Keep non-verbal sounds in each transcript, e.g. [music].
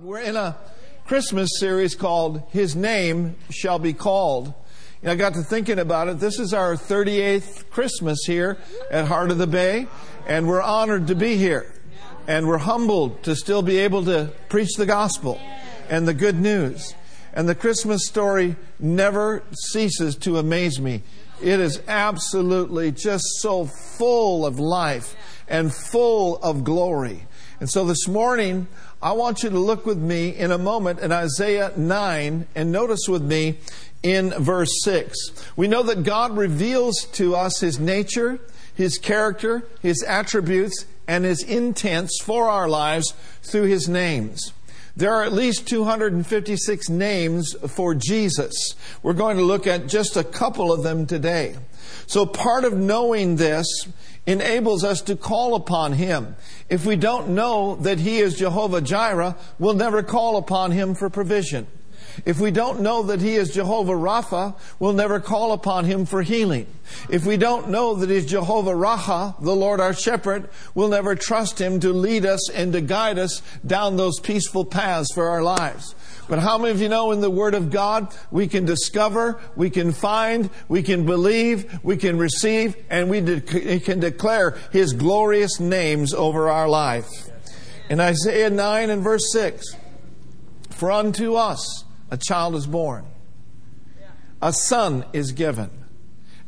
We're in a Christmas series called His Name Shall Be Called. And I got to thinking about it. This is our 38th Christmas here at Heart of the Bay, and we're honored to be here. And we're humbled to still be able to preach the gospel and the good news. And the Christmas story never ceases to amaze me. It is absolutely just so full of life and full of glory. And so this morning, I want you to look with me in a moment in Isaiah 9 and notice with me in verse 6. We know that God reveals to us His nature, His character, His attributes, and His intents for our lives through His names. There are at least 256 names for Jesus. We're going to look at just a couple of them today. So part of knowing this enables us to call upon Him. If we don't know that He is Jehovah Jireh, we'll never call upon Him for provision. If we don't know that He is Jehovah Rapha, we'll never call upon Him for healing. If we don't know that He's Jehovah Raha, the Lord our shepherd, we'll never trust Him to lead us and to guide us down those peaceful paths for our lives. But how many of you know in the Word of God we can discover, we can find, we can believe, we can receive, and we de- can declare His glorious names over our life? In Isaiah 9 and verse 6, For unto us a child is born, a son is given,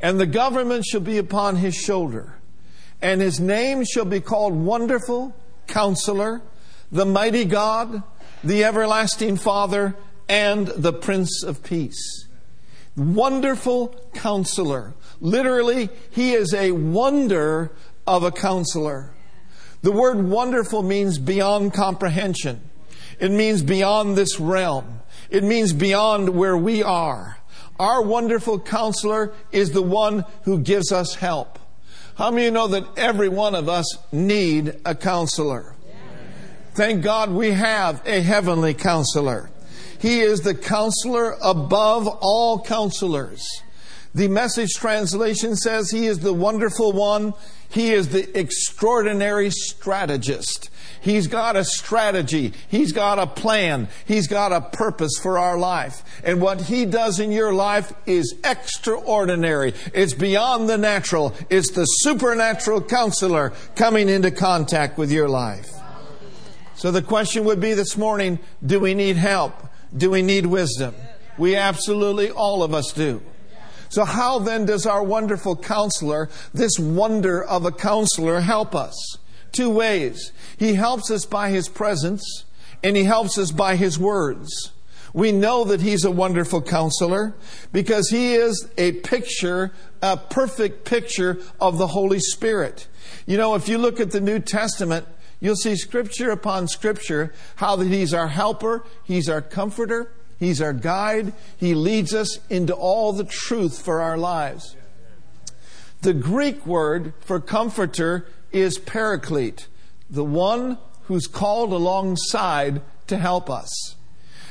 and the government shall be upon his shoulder, and his name shall be called Wonderful, Counselor, the Mighty God, the everlasting Father, and the Prince of Peace. Wonderful counselor. Literally, he is a wonder of a counselor. The word wonderful means beyond comprehension. It means beyond this realm. It means beyond where we are. Our wonderful counselor is the one who gives us help. How many of you know that every one of us need a counselor? Thank God we have a heavenly counselor. He is the counselor above all counselors. The message translation says he is the wonderful one. He is the extraordinary strategist. He's got a strategy. He's got a plan. He's got a purpose for our life. And what He does in your life is extraordinary. It's beyond the natural. It's the supernatural counselor coming into contact with your life. So the question would be this morning, do we need help? Do we need wisdom? We absolutely, all of us do. So how then does our wonderful counselor, this wonder of a counselor, help us? Two ways. He helps us by his presence and he helps us by his words. We know that he's a wonderful counselor because he is a picture, a perfect picture of the Holy Spirit. You know, if you look at the New Testament, You'll see scripture upon scripture how that He's our helper, He's our comforter, He's our guide, He leads us into all the truth for our lives. The Greek word for comforter is paraclete, the one who's called alongside to help us.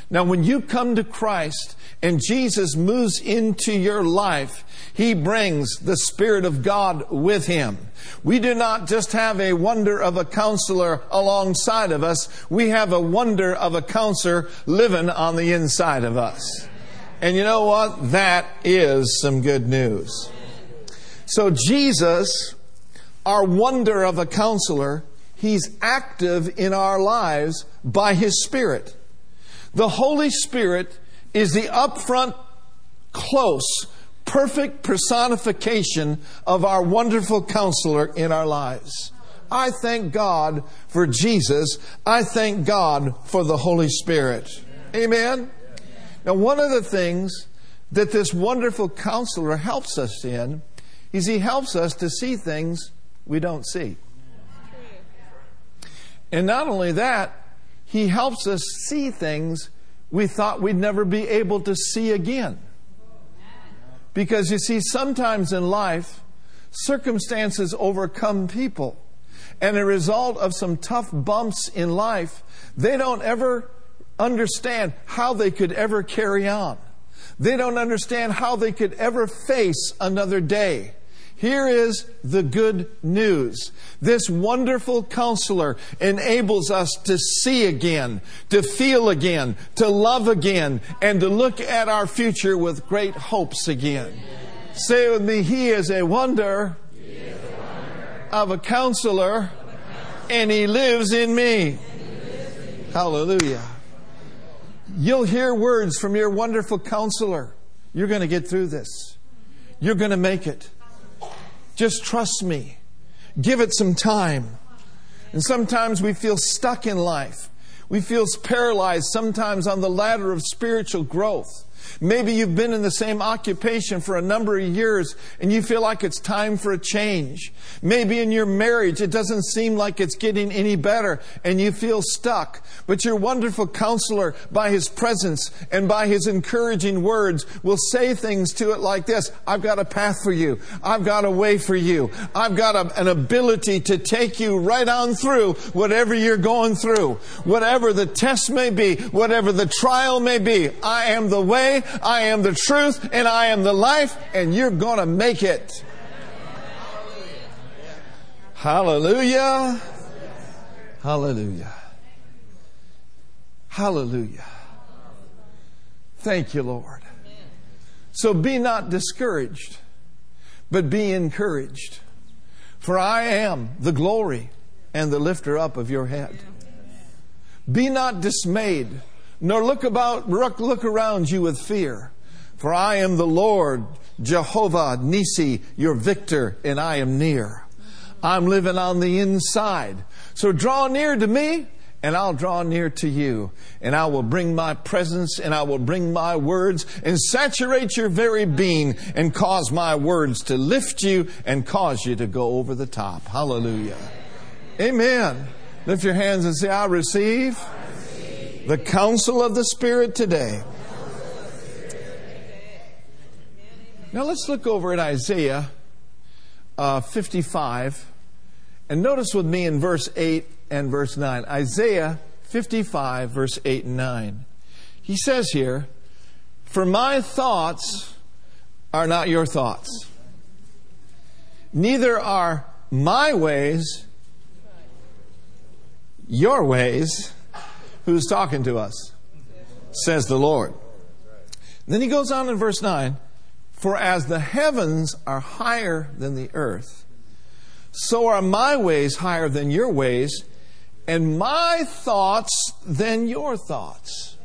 Now, when you come to Christ and Jesus moves into your life, He brings the Spirit of God with Him. We do not just have a wonder of a counselor alongside of us, we have a wonder of a counselor living on the inside of us. And you know what? That is some good news. So, Jesus, our wonder of a counselor, He's active in our lives by His Spirit. The Holy Spirit is the upfront, close, perfect personification of our wonderful counselor in our lives. I thank God for Jesus. I thank God for the Holy Spirit. Amen. Now, one of the things that this wonderful counselor helps us in is he helps us to see things we don't see. And not only that, he helps us see things we thought we'd never be able to see again. Because you see, sometimes in life, circumstances overcome people. And a result of some tough bumps in life, they don't ever understand how they could ever carry on. They don't understand how they could ever face another day. Here is the good news. This wonderful counselor enables us to see again, to feel again, to love again, and to look at our future with great hopes again. Say with me, He is a wonder, is a wonder. of a counselor, and He lives in me. Hallelujah. You'll hear words from your wonderful counselor. You're going to get through this. You're going to make it. Just trust me. Give it some time. And sometimes we feel stuck in life. We feel paralyzed sometimes on the ladder of spiritual growth. Maybe you've been in the same occupation for a number of years and you feel like it's time for a change. Maybe in your marriage it doesn't seem like it's getting any better and you feel stuck. But your wonderful counselor, by his presence and by his encouraging words, will say things to it like this I've got a path for you. I've got a way for you. I've got a, an ability to take you right on through whatever you're going through. Whatever the test may be, whatever the trial may be, I am the way I am the truth, and I am the life, and you're going to make it. Hallelujah. Hallelujah. Hallelujah. Thank you, Lord. So be not discouraged, but be encouraged. For I am the glory and the lifter up of your head. Be not dismayed nor look about, look around you with fear. For I am the Lord, Jehovah Nissi, your victor, and I am near. I'm living on the inside. So draw near to me, and I'll draw near to you. And I will bring my presence, and I will bring my words, and saturate your very being, and cause my words to lift you, and cause you to go over the top. Hallelujah. Amen. Lift your hands and say, I receive the counsel of the Spirit today. Now let's look over at Isaiah uh, 55 and notice with me in verse 8 and verse 9. Isaiah 55, verse 8 and 9. He says here, For my thoughts are not your thoughts, neither are my ways your ways who's talking to us, says the Lord. Then he goes on in verse 9 For as the heavens are higher than the earth, so are my ways higher than your ways, and my thoughts than your thoughts.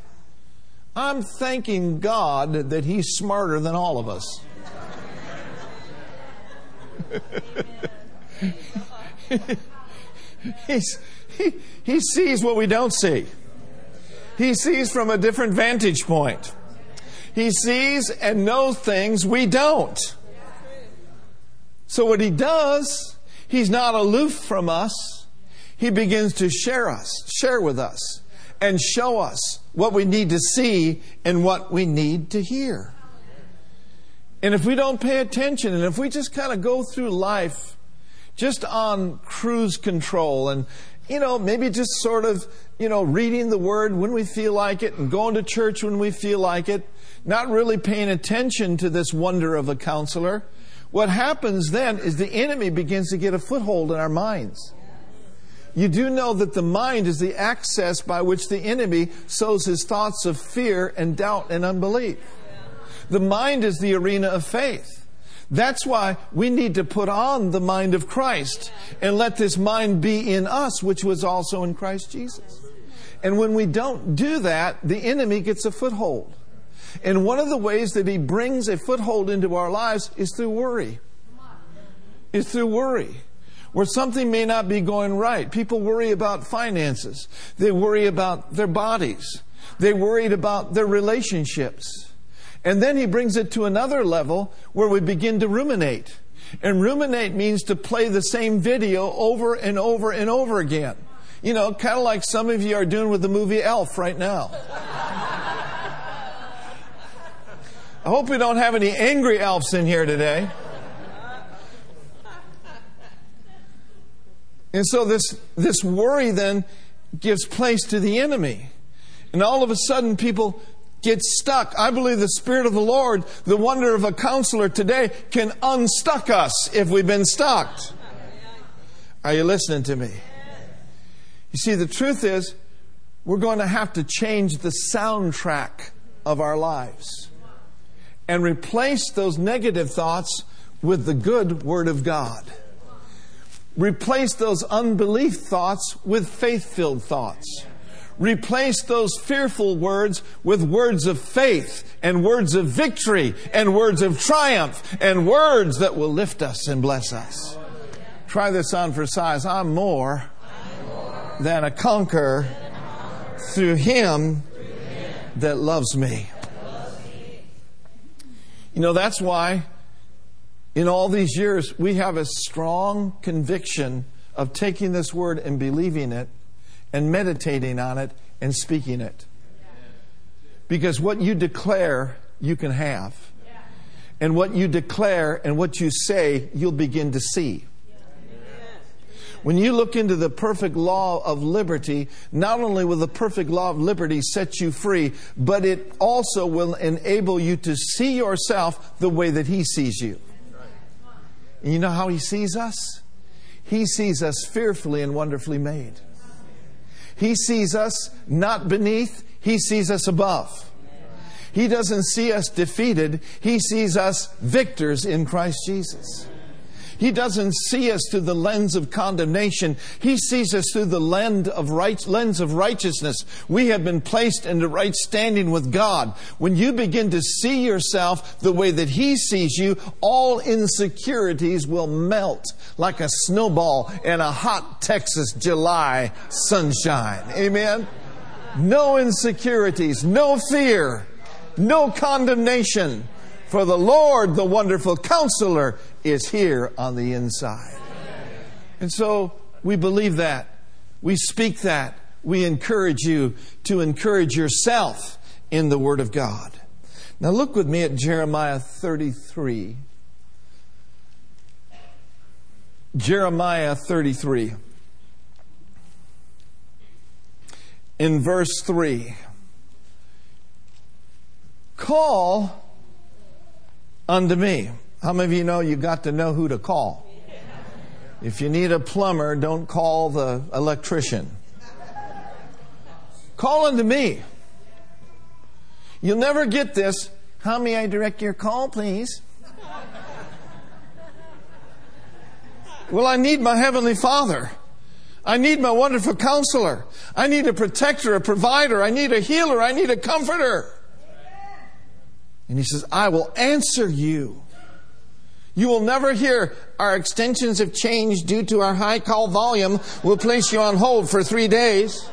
I'm thanking God that He's smarter than all of us. [laughs] He, he sees what we don't see. He sees from a different vantage point. He sees and knows things we don't. So what he does, he's not aloof from us. He begins to share us, share with us, and show us what we need to see and what we need to hear. And if we don't pay attention and if we just kind of go through life just on cruise control and you know, maybe just sort of, you know, reading the word when we feel like it and going to church when we feel like it, not really paying attention to this wonder of a counselor. What happens then is the enemy begins to get a foothold in our minds. You do know that the mind is the access by which the enemy sows his thoughts of fear and doubt and unbelief. The mind is the arena of faith. That's why we need to put on the mind of Christ and let this mind be in us, which was also in Christ Jesus. And when we don't do that, the enemy gets a foothold. And one of the ways that he brings a foothold into our lives is through worry. Is through worry. Where something may not be going right. People worry about finances. They worry about their bodies. They worried about their relationships. And then he brings it to another level where we begin to ruminate. And ruminate means to play the same video over and over and over again. You know, kind of like some of you are doing with the movie Elf right now. I hope we don't have any angry elves in here today. And so this, this worry then gives place to the enemy. And all of a sudden people get stuck. I believe the Spirit of the Lord, the wonder of a counselor today, can unstuck us if we've been stuck. Are you listening to me? You see, the truth is, we're going to have to change the soundtrack of our lives and replace those negative thoughts with the good Word of God. Replace those unbelief thoughts with faith filled thoughts. Replace those fearful words with words of faith and words of victory and words of triumph and words that will lift us and bless us. Try this on for size. I'm more, than a conqueror through him that loves me. You know, that's why in all these years we have a strong conviction of taking this word and believing it and meditating on it and speaking it. Because what you declare, you can have. And what you declare and what you say, you'll begin to see. When you look into the perfect law of liberty, not only will the perfect law of liberty set you free, but it also will enable you to see yourself the way that He sees you. And you know how He sees us? He sees us fearfully and wonderfully made. He sees us not beneath, He sees us above. He doesn't see us defeated, He sees us victors in Christ Jesus. He doesn't see us through the lens of condemnation. He sees us through the lens of, right, lens of righteousness. We have been placed in the right standing with God. When you begin to see yourself the way that He sees you, all insecurities will melt like a snowball in a hot Texas July sunshine. Amen? No insecurities, no fear, no condemnation. For the Lord, the wonderful counselor, is here on the inside. And so we believe that. We speak that. We encourage you to encourage yourself in the Word of God. Now look with me at Jeremiah 33. Jeremiah 33. In verse 3. Call unto me. How many of you know you got to know who to call? If you need a plumber, don't call the electrician. Call unto me. You'll never get this. How may I direct your call, please? Well, I need my Heavenly Father. I need my wonderful counselor. I need a protector, a provider. I need a healer. I need a comforter. And he says, I will answer you. You will never hear our extensions have changed due to our high call volume. We'll place you on hold for three days.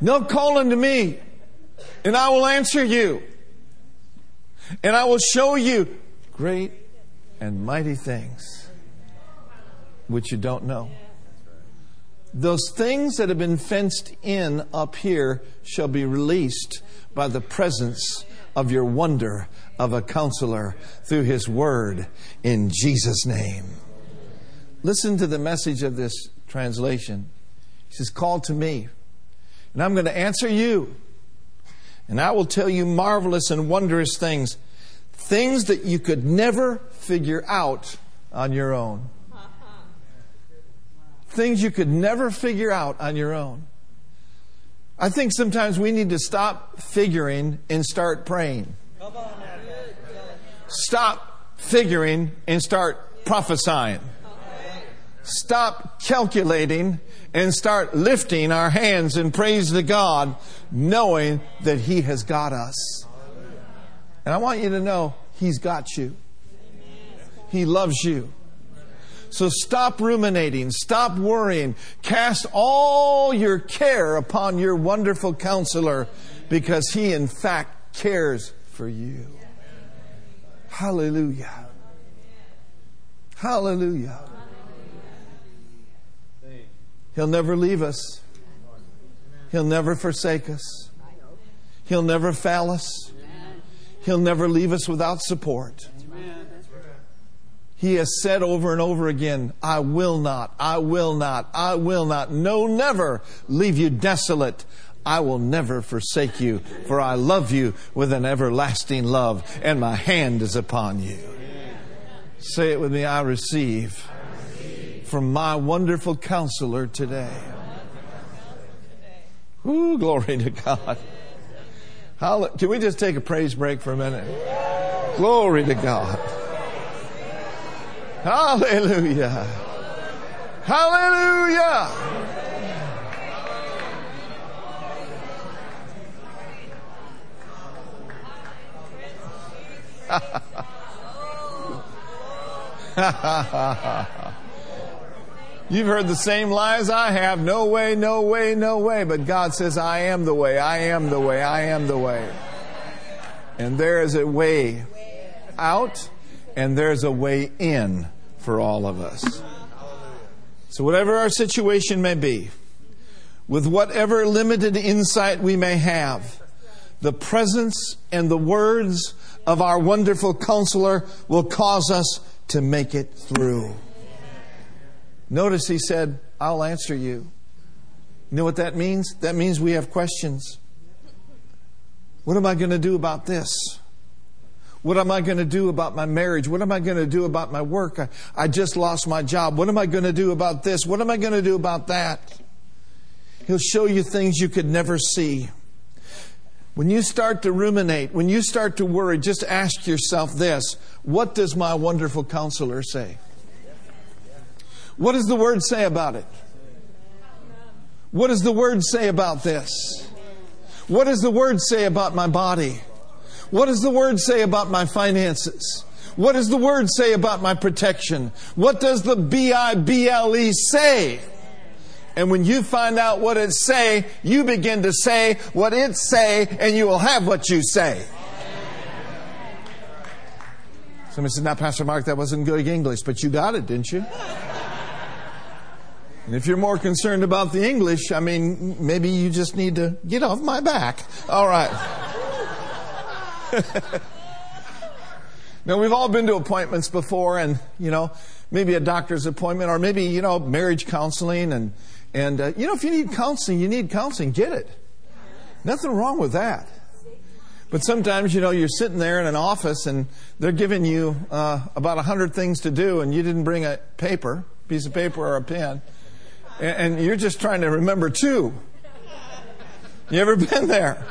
No, call unto me, and I will answer you. And I will show you great and mighty things which you don't know. Those things that have been fenced in up here shall be released by the presence of your wonder of a counselor through his word in Jesus' name. Listen to the message of this translation. He says, Call to me, and I'm going to answer you, and I will tell you marvelous and wondrous things, things that you could never figure out on your own. Things you could never figure out on your own. I think sometimes we need to stop figuring and start praying. Stop figuring and start prophesying. Stop calculating and start lifting our hands and praise to God, knowing that He has got us. And I want you to know He's got you. He loves you. So stop ruminating, stop worrying, cast all your care upon your wonderful counselor because he, in fact, cares for you. Hallelujah. Hallelujah. He'll never leave us. He'll never forsake us. He'll never fail us. He'll never leave us without support. He has said over and over again, I will not, I will not, I will not, no, never leave you desolate. I will never forsake you, for I love you with an everlasting love, and my hand is upon you. Say it with me I receive from my wonderful counselor today. Ooh, glory to God. Can we just take a praise break for a minute? Glory to God. Hallelujah. Hallelujah. [laughs] You've heard the same lies I have. No way, no way, no way. But God says, I am the way, I am the way, I am the way. And there is a way out and there's a way in for all of us. So, whatever our situation may be, with whatever limited insight we may have, the presence and the words of our wonderful counselor will cause us to make it through. Notice he said, I'll answer you. You know what that means? That means we have questions. What am I going to do about this? What am I going to do about my marriage? What am I going to do about my work? I, I just lost my job. What am I going to do about this? What am I going to do about that? He'll show you things you could never see. When you start to ruminate, when you start to worry, just ask yourself this What does my wonderful counselor say? What does the Word say about it? What does the Word say about this? What does the Word say about my body? What does the Word say about my finances? What does the Word say about my protection? What does the B I B L E say? And when you find out what it say, you begin to say what it say, and you will have what you say. Somebody said, now, Pastor Mark, that wasn't good English, but you got it, didn't you? And if you're more concerned about the English, I mean, maybe you just need to get off my back. All right. [laughs] now, we've all been to appointments before, and, you know, maybe a doctor's appointment, or maybe, you know, marriage counseling, and and, uh, you know, if you need counseling, you need counseling, get it. Nothing wrong with that. But sometimes, you know, you're sitting there in an office and they're giving you uh, about a hundred things to do and you didn't bring a paper, piece of paper or a pen, and, and you're just trying to remember two. You ever [laughs] been there?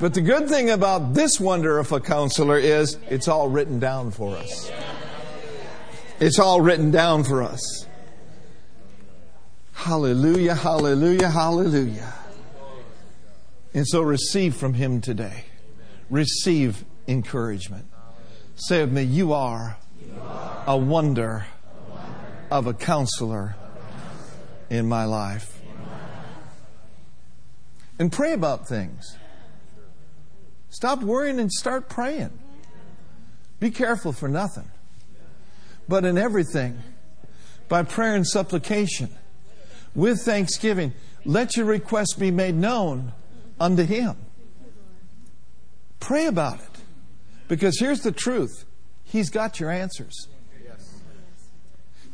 But the good thing about this wonder of a counselor is it's all written down for us. It's all written down for us. Hallelujah, hallelujah, hallelujah. And so receive from Him today. Receive encouragement. Say of me, You are a wonder of a counselor in my life. And pray about things. Stop worrying and start praying. Be careful for nothing. But in everything, by prayer and supplication, with thanksgiving. Let your request be made known unto Him. Pray about it. Because here's the truth He's got your answers.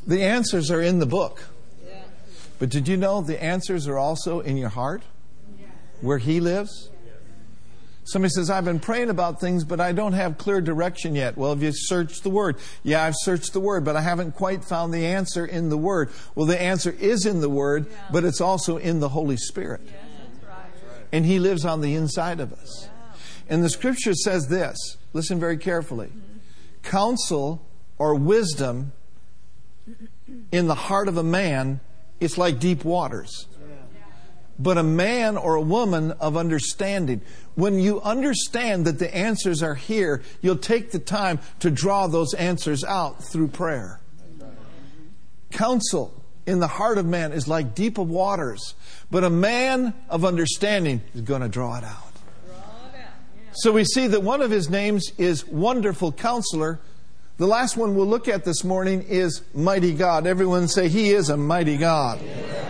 The answers are in the book. But did you know the answers are also in your heart? Where He lives? Somebody says, I've been praying about things, but I don't have clear direction yet. Well, have you searched the Word? Yeah, I've searched the Word, but I haven't quite found the answer in the Word. Well, the answer is in the Word, yeah. but it's also in the Holy Spirit. Yeah, right. And He lives on the inside of us. Yeah. And the Scripture says this listen very carefully mm-hmm. counsel or wisdom in the heart of a man is like deep waters but a man or a woman of understanding. When you understand that the answers are here, you'll take the time to draw those answers out through prayer. Counsel in the heart of man is like deep of waters, but a man of understanding is going to draw it out. So we see that one of his names is Wonderful Counselor. The last one we'll look at this morning is Mighty God. Everyone say, He is a mighty God. Yeah.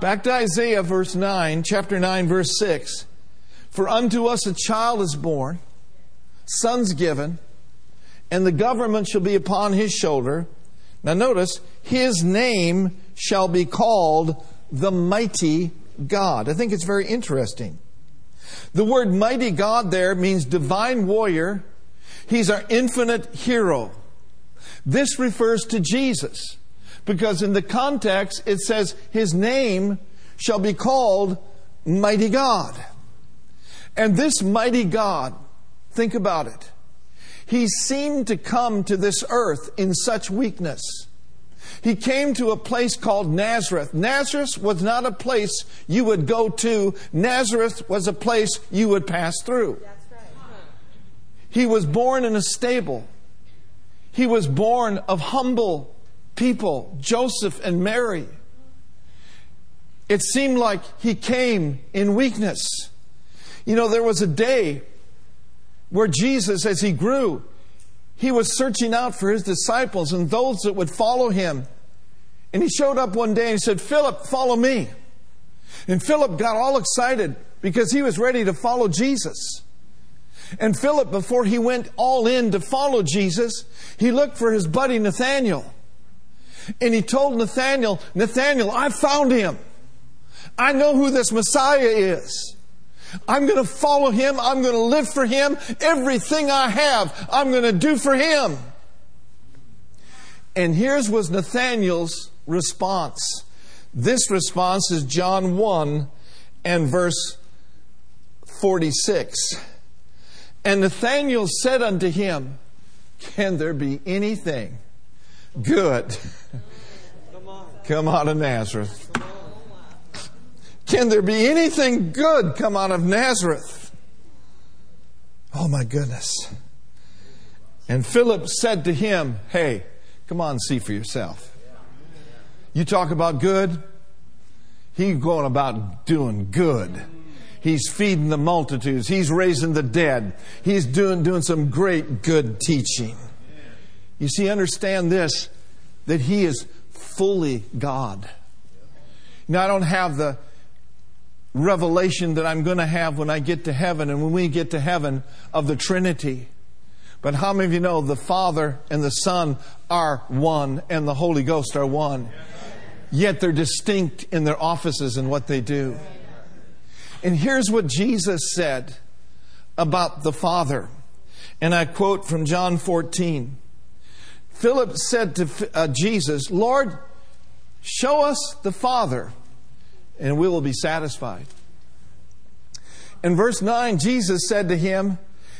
Back to Isaiah verse 9, chapter 9, verse 6. For unto us a child is born, sons given, and the government shall be upon his shoulder. Now notice, his name shall be called the mighty God. I think it's very interesting. The word mighty God there means divine warrior. He's our infinite hero. This refers to Jesus because in the context it says his name shall be called mighty God. And this mighty God, think about it. He seemed to come to this earth in such weakness. He came to a place called Nazareth. Nazareth was not a place you would go to. Nazareth was a place you would pass through. He was born in a stable. He was born of humble people, Joseph and Mary. It seemed like he came in weakness. You know, there was a day where Jesus, as he grew, he was searching out for his disciples and those that would follow him. And he showed up one day and he said, Philip, follow me. And Philip got all excited because he was ready to follow Jesus. And Philip, before he went all in to follow Jesus, he looked for his buddy Nathaniel. And he told Nathaniel, Nathaniel, I found him. I know who this Messiah is. I'm going to follow him. I'm going to live for him. Everything I have, I'm going to do for him. And here's was Nathaniel's response. This response is John 1 and verse 46. And Nathanael said unto him, Can there be anything good come out of Nazareth? Can there be anything good come out of Nazareth? Oh my goodness. And Philip said to him, Hey, come on, see for yourself. You talk about good, he's going about doing good. He's feeding the multitudes. He's raising the dead. He's doing, doing some great good teaching. You see, understand this that He is fully God. Now, I don't have the revelation that I'm going to have when I get to heaven and when we get to heaven of the Trinity. But how many of you know the Father and the Son are one and the Holy Ghost are one? Yet they're distinct in their offices and what they do. And here's what Jesus said about the Father. And I quote from John 14. Philip said to uh, Jesus, Lord, show us the Father, and we will be satisfied. In verse 9, Jesus said to him,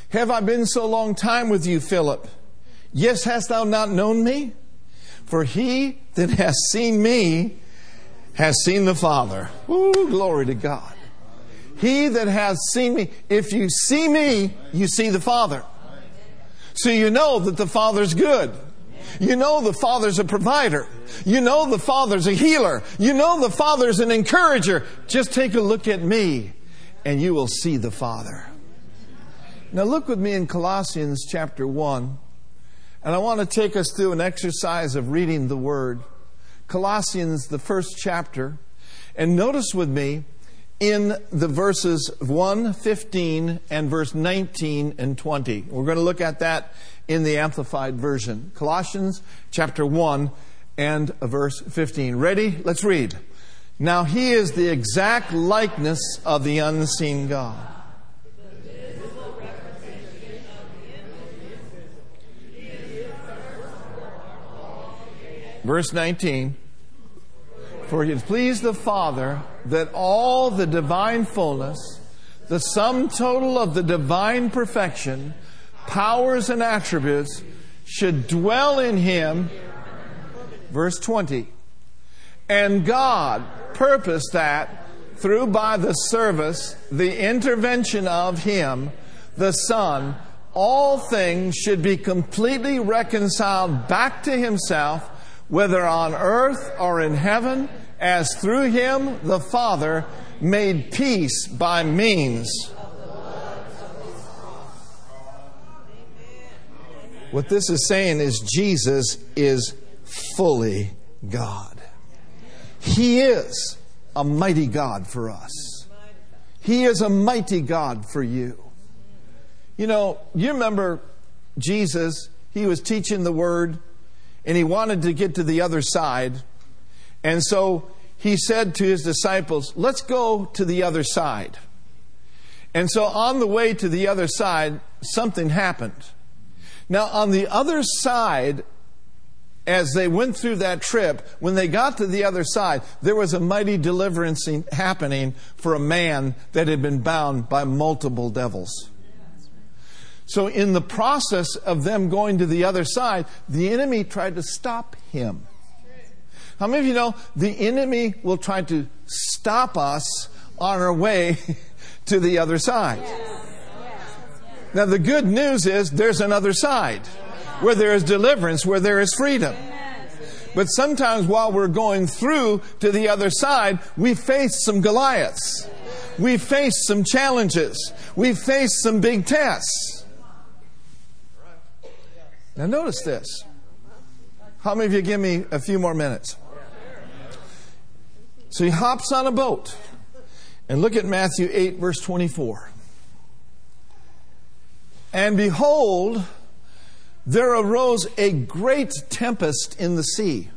Have I been so long time with you, Philip? Yes, hast thou not known me? For he that has seen me has seen the Father. Ooh, glory to God. He that has seen me, if you see me, you see the Father. So you know that the Father's good. You know the Father's a provider. You know the Father's a healer. You know the Father's an encourager. Just take a look at me and you will see the Father. Now look with me in Colossians chapter 1. And I want to take us through an exercise of reading the Word. Colossians, the first chapter. And notice with me in the verses 1, 15, and verse 19 and 20. We're going to look at that in the Amplified Version. Colossians chapter 1 and verse 15. Ready? Let's read. Now he is the exact likeness of the unseen God. Verse 19. For it pleased the Father that all the divine fullness, the sum total of the divine perfection, powers and attributes should dwell in him. Verse 20. And God purposed that through by the service, the intervention of him, the Son, all things should be completely reconciled back to himself, whether on earth or in heaven, as through him the Father made peace by means What this is saying is Jesus is fully God. He is a mighty God for us. He is a mighty God for you. You know, you remember Jesus, he was teaching the word and he wanted to get to the other side. And so he said to his disciples, Let's go to the other side. And so on the way to the other side, something happened. Now, on the other side, as they went through that trip, when they got to the other side, there was a mighty deliverance happening for a man that had been bound by multiple devils. So, in the process of them going to the other side, the enemy tried to stop him. How many of you know the enemy will try to stop us on our way [laughs] to the other side? Now, the good news is there's another side where there is deliverance, where there is freedom. But sometimes while we're going through to the other side, we face some Goliaths. We face some challenges. We face some big tests. Now, notice this. How many of you give me a few more minutes? So he hops on a boat. And look at Matthew 8, verse 24. And behold, there arose a great tempest in the sea,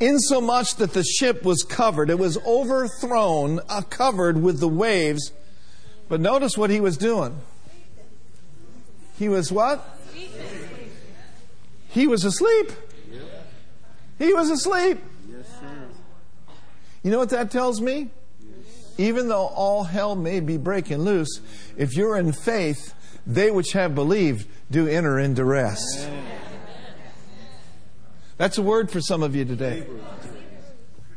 insomuch that the ship was covered. It was overthrown, uh, covered with the waves. But notice what he was doing. He was what? He was asleep. He was asleep. You know what that tells me? Even though all hell may be breaking loose, if you're in faith, they which have believed do enter into rest. That's a word for some of you today.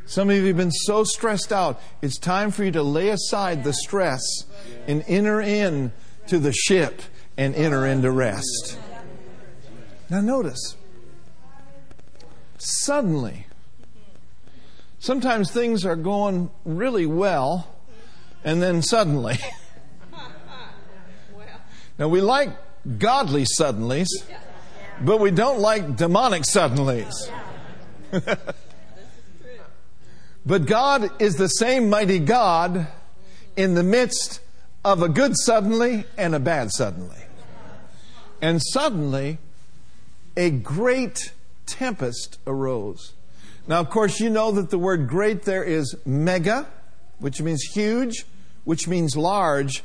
Some of you have been so stressed out. It's time for you to lay aside the stress and enter in to the ship and enter into rest. Now, notice, suddenly, sometimes things are going really well, and then suddenly. [laughs] now, we like godly suddenlies, but we don't like demonic suddenlies. [laughs] but God is the same mighty God in the midst of a good suddenly and a bad suddenly. And suddenly, a great tempest arose. Now, of course, you know that the word great there is mega, which means huge, which means large.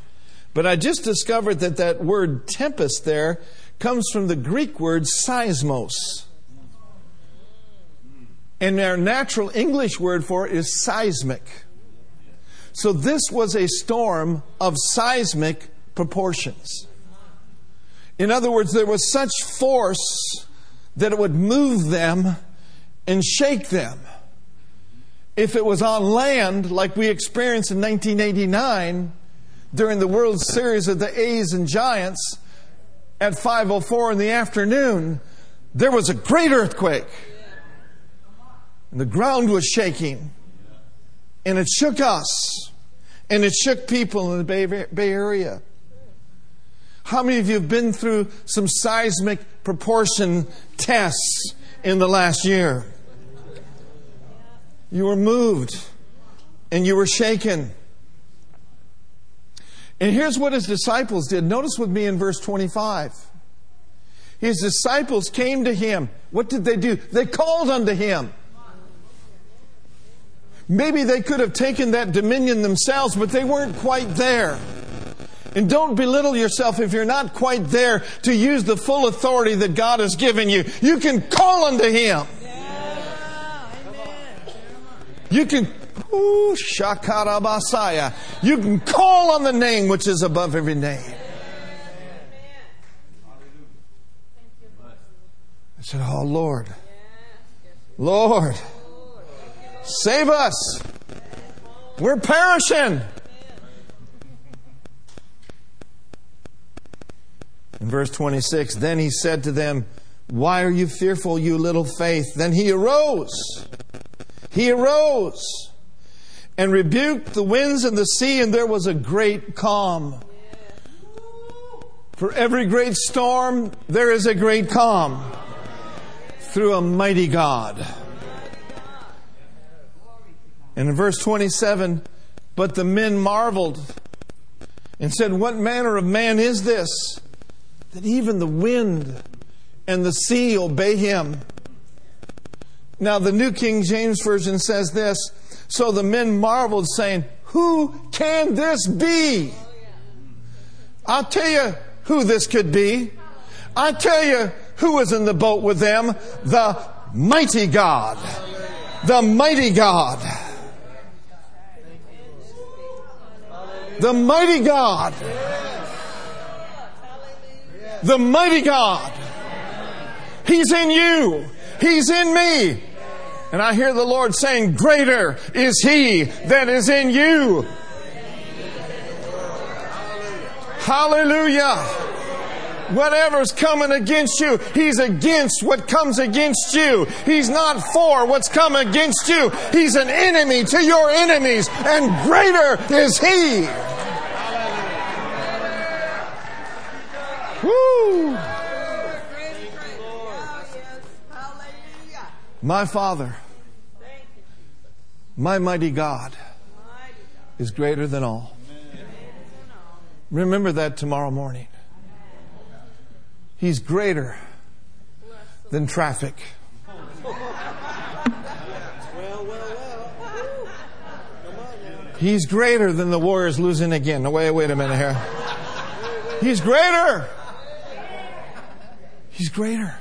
But I just discovered that that word tempest there comes from the Greek word seismos. And our natural English word for it is seismic. So this was a storm of seismic proportions. In other words, there was such force that it would move them and shake them. If it was on land, like we experienced in 1989 during the World Series of the A's and Giants at 5:04 in the afternoon, there was a great earthquake. And the ground was shaking. And it shook us. And it shook people in the Bay, Bay Area. How many of you have been through some seismic proportion tests in the last year? You were moved and you were shaken. And here's what his disciples did. Notice with me in verse 25. His disciples came to him. What did they do? They called unto him. Maybe they could have taken that dominion themselves, but they weren't quite there. And don't belittle yourself if you're not quite there to use the full authority that God has given you. You can call unto Him. You can, ooh, shakarabasaya. You can call on the name which is above every name. I said, Oh Lord, Lord, save us. We're perishing. In verse 26, then he said to them, Why are you fearful, you little faith? Then he arose. He arose and rebuked the winds and the sea, and there was a great calm. For every great storm, there is a great calm through a mighty God. And in verse 27, but the men marveled and said, What manner of man is this? that even the wind and the sea obey him. Now, the New King James Version says this So the men marveled, saying, Who can this be? I'll tell you who this could be. I'll tell you who was in the boat with them. The mighty God. The mighty God. The mighty God. The mighty God. He's in you. He's in me. And I hear the Lord saying, Greater is He that is in you. Hallelujah. Whatever's coming against you, He's against what comes against you. He's not for what's come against you. He's an enemy to your enemies, and greater is He. Woo! My Father, my mighty God, is greater than all. Remember that tomorrow morning. He's greater than traffic. He's greater than the Warriors losing again. No, wait, wait a minute here. He's greater. He's greater.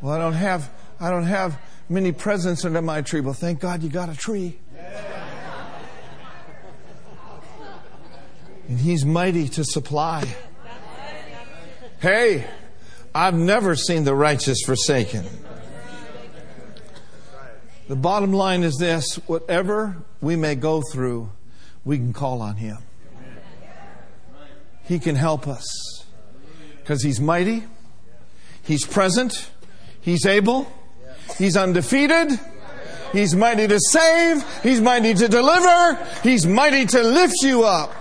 Well, I don't have, I don't have many presents under my tree. Well, thank God you got a tree. And He's mighty to supply. Hey, I've never seen the righteous forsaken. The bottom line is this whatever we may go through, we can call on Him. He can help us because He's mighty, He's present, He's able, He's undefeated, He's mighty to save, He's mighty to deliver, He's mighty to lift you up.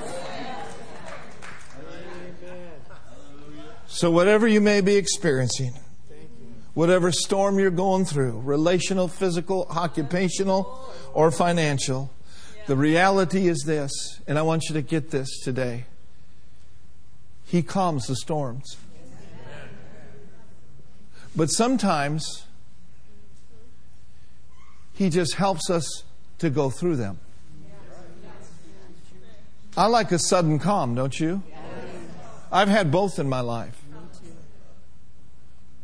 So, whatever you may be experiencing, whatever storm you're going through relational, physical, occupational, or financial the reality is this, and I want you to get this today. He calms the storms. But sometimes He just helps us to go through them. I like a sudden calm, don't you? I've had both in my life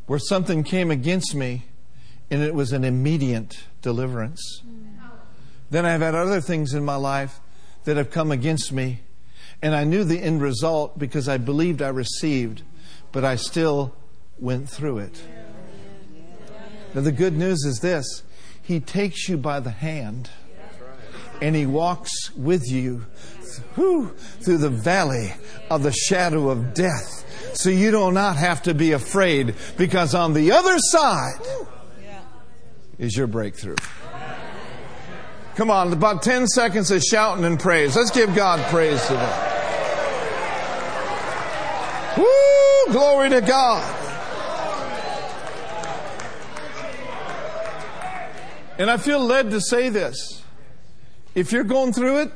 where something came against me and it was an immediate deliverance. Then I've had other things in my life that have come against me and I knew the end result because I believed I received, but I still went through it. Now, the good news is this He takes you by the hand and He walks with you through, the valley of the shadow of death so you do not have to be afraid because on the other side is your breakthrough. Come on, about 10 seconds of shouting and praise. Let's give God praise today. Woo! Glory to God. And I feel led to say this. If you're going through it,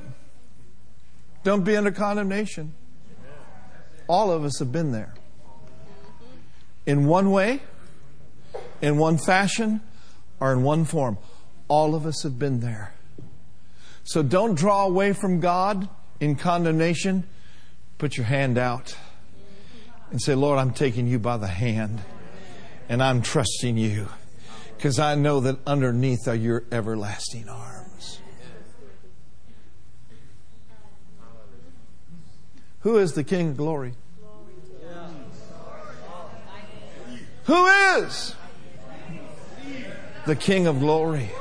don't be under condemnation. All of us have been there. In one way, in one fashion, or in one form. All of us have been there. So don't draw away from God in condemnation. Put your hand out and say, Lord, I'm taking you by the hand and I'm trusting you because I know that underneath are your everlasting arms. Who is the King of glory? Who is the King of glory?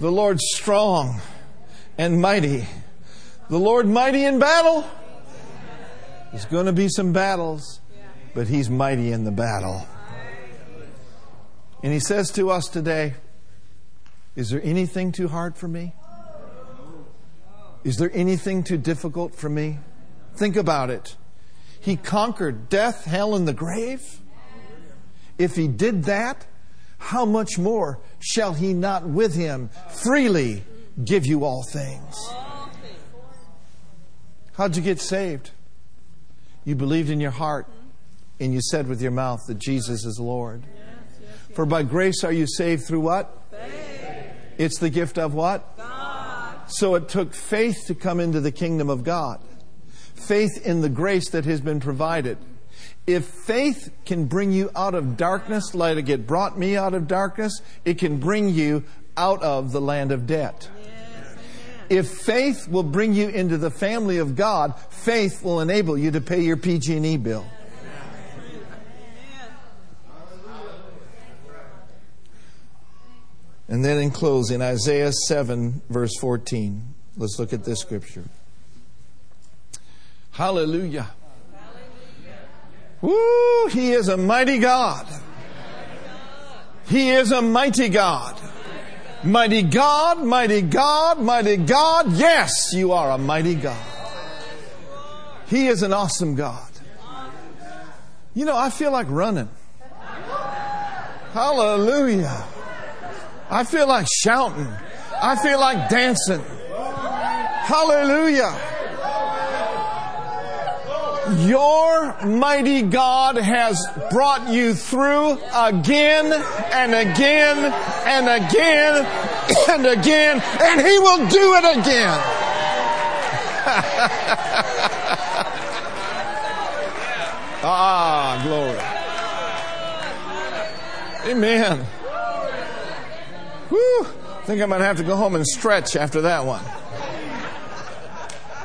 The Lord strong and mighty. The Lord mighty in battle. There's going to be some battles, but He's mighty in the battle. And He says to us today, Is there anything too hard for me? Is there anything too difficult for me? Think about it. He conquered death, hell, and the grave. If he did that, how much more shall he not with him freely give you all things? How'd you get saved? You believed in your heart and you said with your mouth that Jesus is Lord. For by grace are you saved through what? Faith. It's the gift of what? God. So it took faith to come into the kingdom of God. Faith in the grace that has been provided. If faith can bring you out of darkness, like it brought me out of darkness, it can bring you out of the land of debt. If faith will bring you into the family of God, faith will enable you to pay your PG&E bill. And then in closing, Isaiah 7, verse 14. Let's look at this scripture. Hallelujah. Woo, he is a mighty God. He is a mighty God. Mighty God, mighty God, mighty God. Yes, you are a mighty God. He is an awesome God. You know, I feel like running. Hallelujah. I feel like shouting. I feel like dancing. Hallelujah. Your mighty God has brought you through again and again and again [coughs] and again, and He will do it again. [laughs] ah, glory. Amen. Whew. I think I'm going to have to go home and stretch after that one.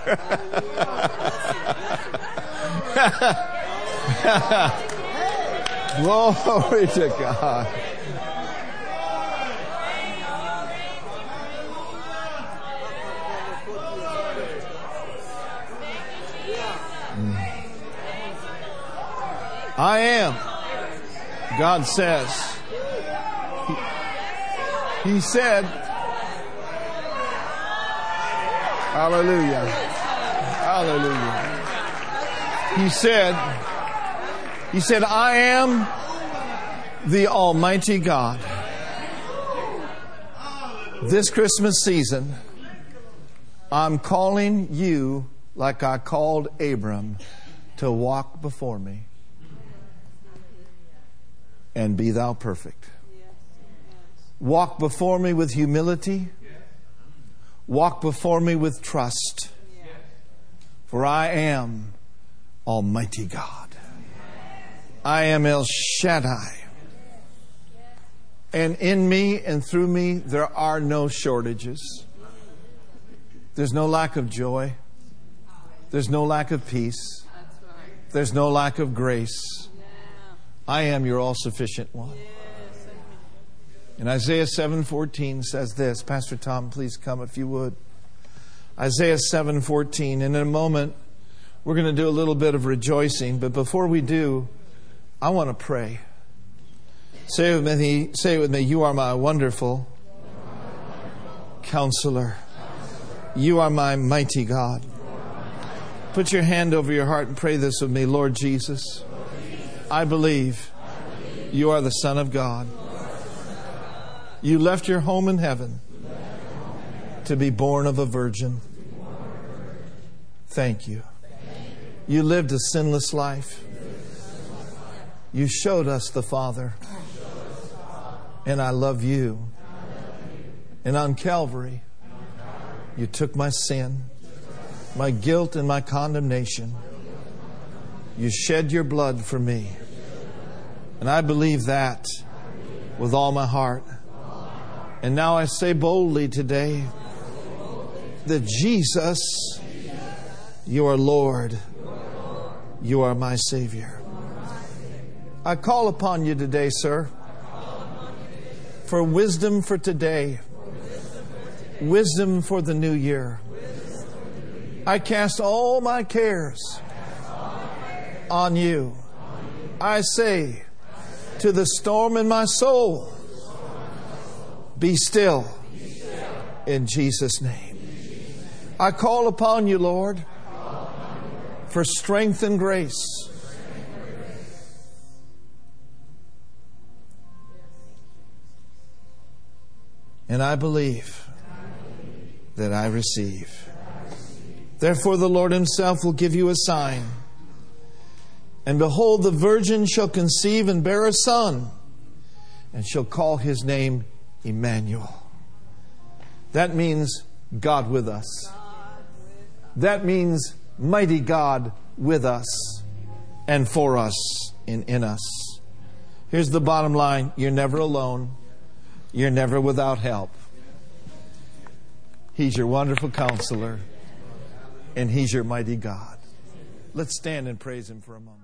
[laughs] Glory to God. Mm. I am. God says. He, said, Hallelujah. Hallelujah. He said, He said, I am the Almighty God. This Christmas season, I'm calling you like I called Abram to walk before me and be thou perfect. Walk before me with humility. Walk before me with trust. For I am Almighty God. I am El Shaddai. And in me and through me, there are no shortages. There's no lack of joy. There's no lack of peace. There's no lack of grace. I am your all sufficient one. And Isaiah 7:14 says this. Pastor Tom, please come if you would. Isaiah 7:14 and in a moment we're going to do a little bit of rejoicing, but before we do, I want to pray. Say it with me, say it with me, you are my wonderful counselor. You are my mighty God. Put your hand over your heart and pray this with me, Lord Jesus. I believe you are the Son of God. You left your home in heaven to be born of a virgin. Thank you. You lived a sinless life. You showed us the Father. And I love you. And on Calvary, you took my sin, my guilt, and my condemnation. You shed your blood for me. And I believe that with all my heart. And now I say boldly today that Jesus, you are Lord. You are my Savior. I call upon you today, sir, for wisdom for today, wisdom for the new year. I cast all my cares on you. I say to the storm in my soul, be still in Jesus' name. I call upon you, Lord, for strength and grace. And I believe that I receive. Therefore, the Lord Himself will give you a sign. And behold, the virgin shall conceive and bear a son, and shall call his name Emmanuel. That means God with us. That means mighty God with us and for us and in us. Here's the bottom line you're never alone, you're never without help. He's your wonderful counselor, and He's your mighty God. Let's stand and praise Him for a moment.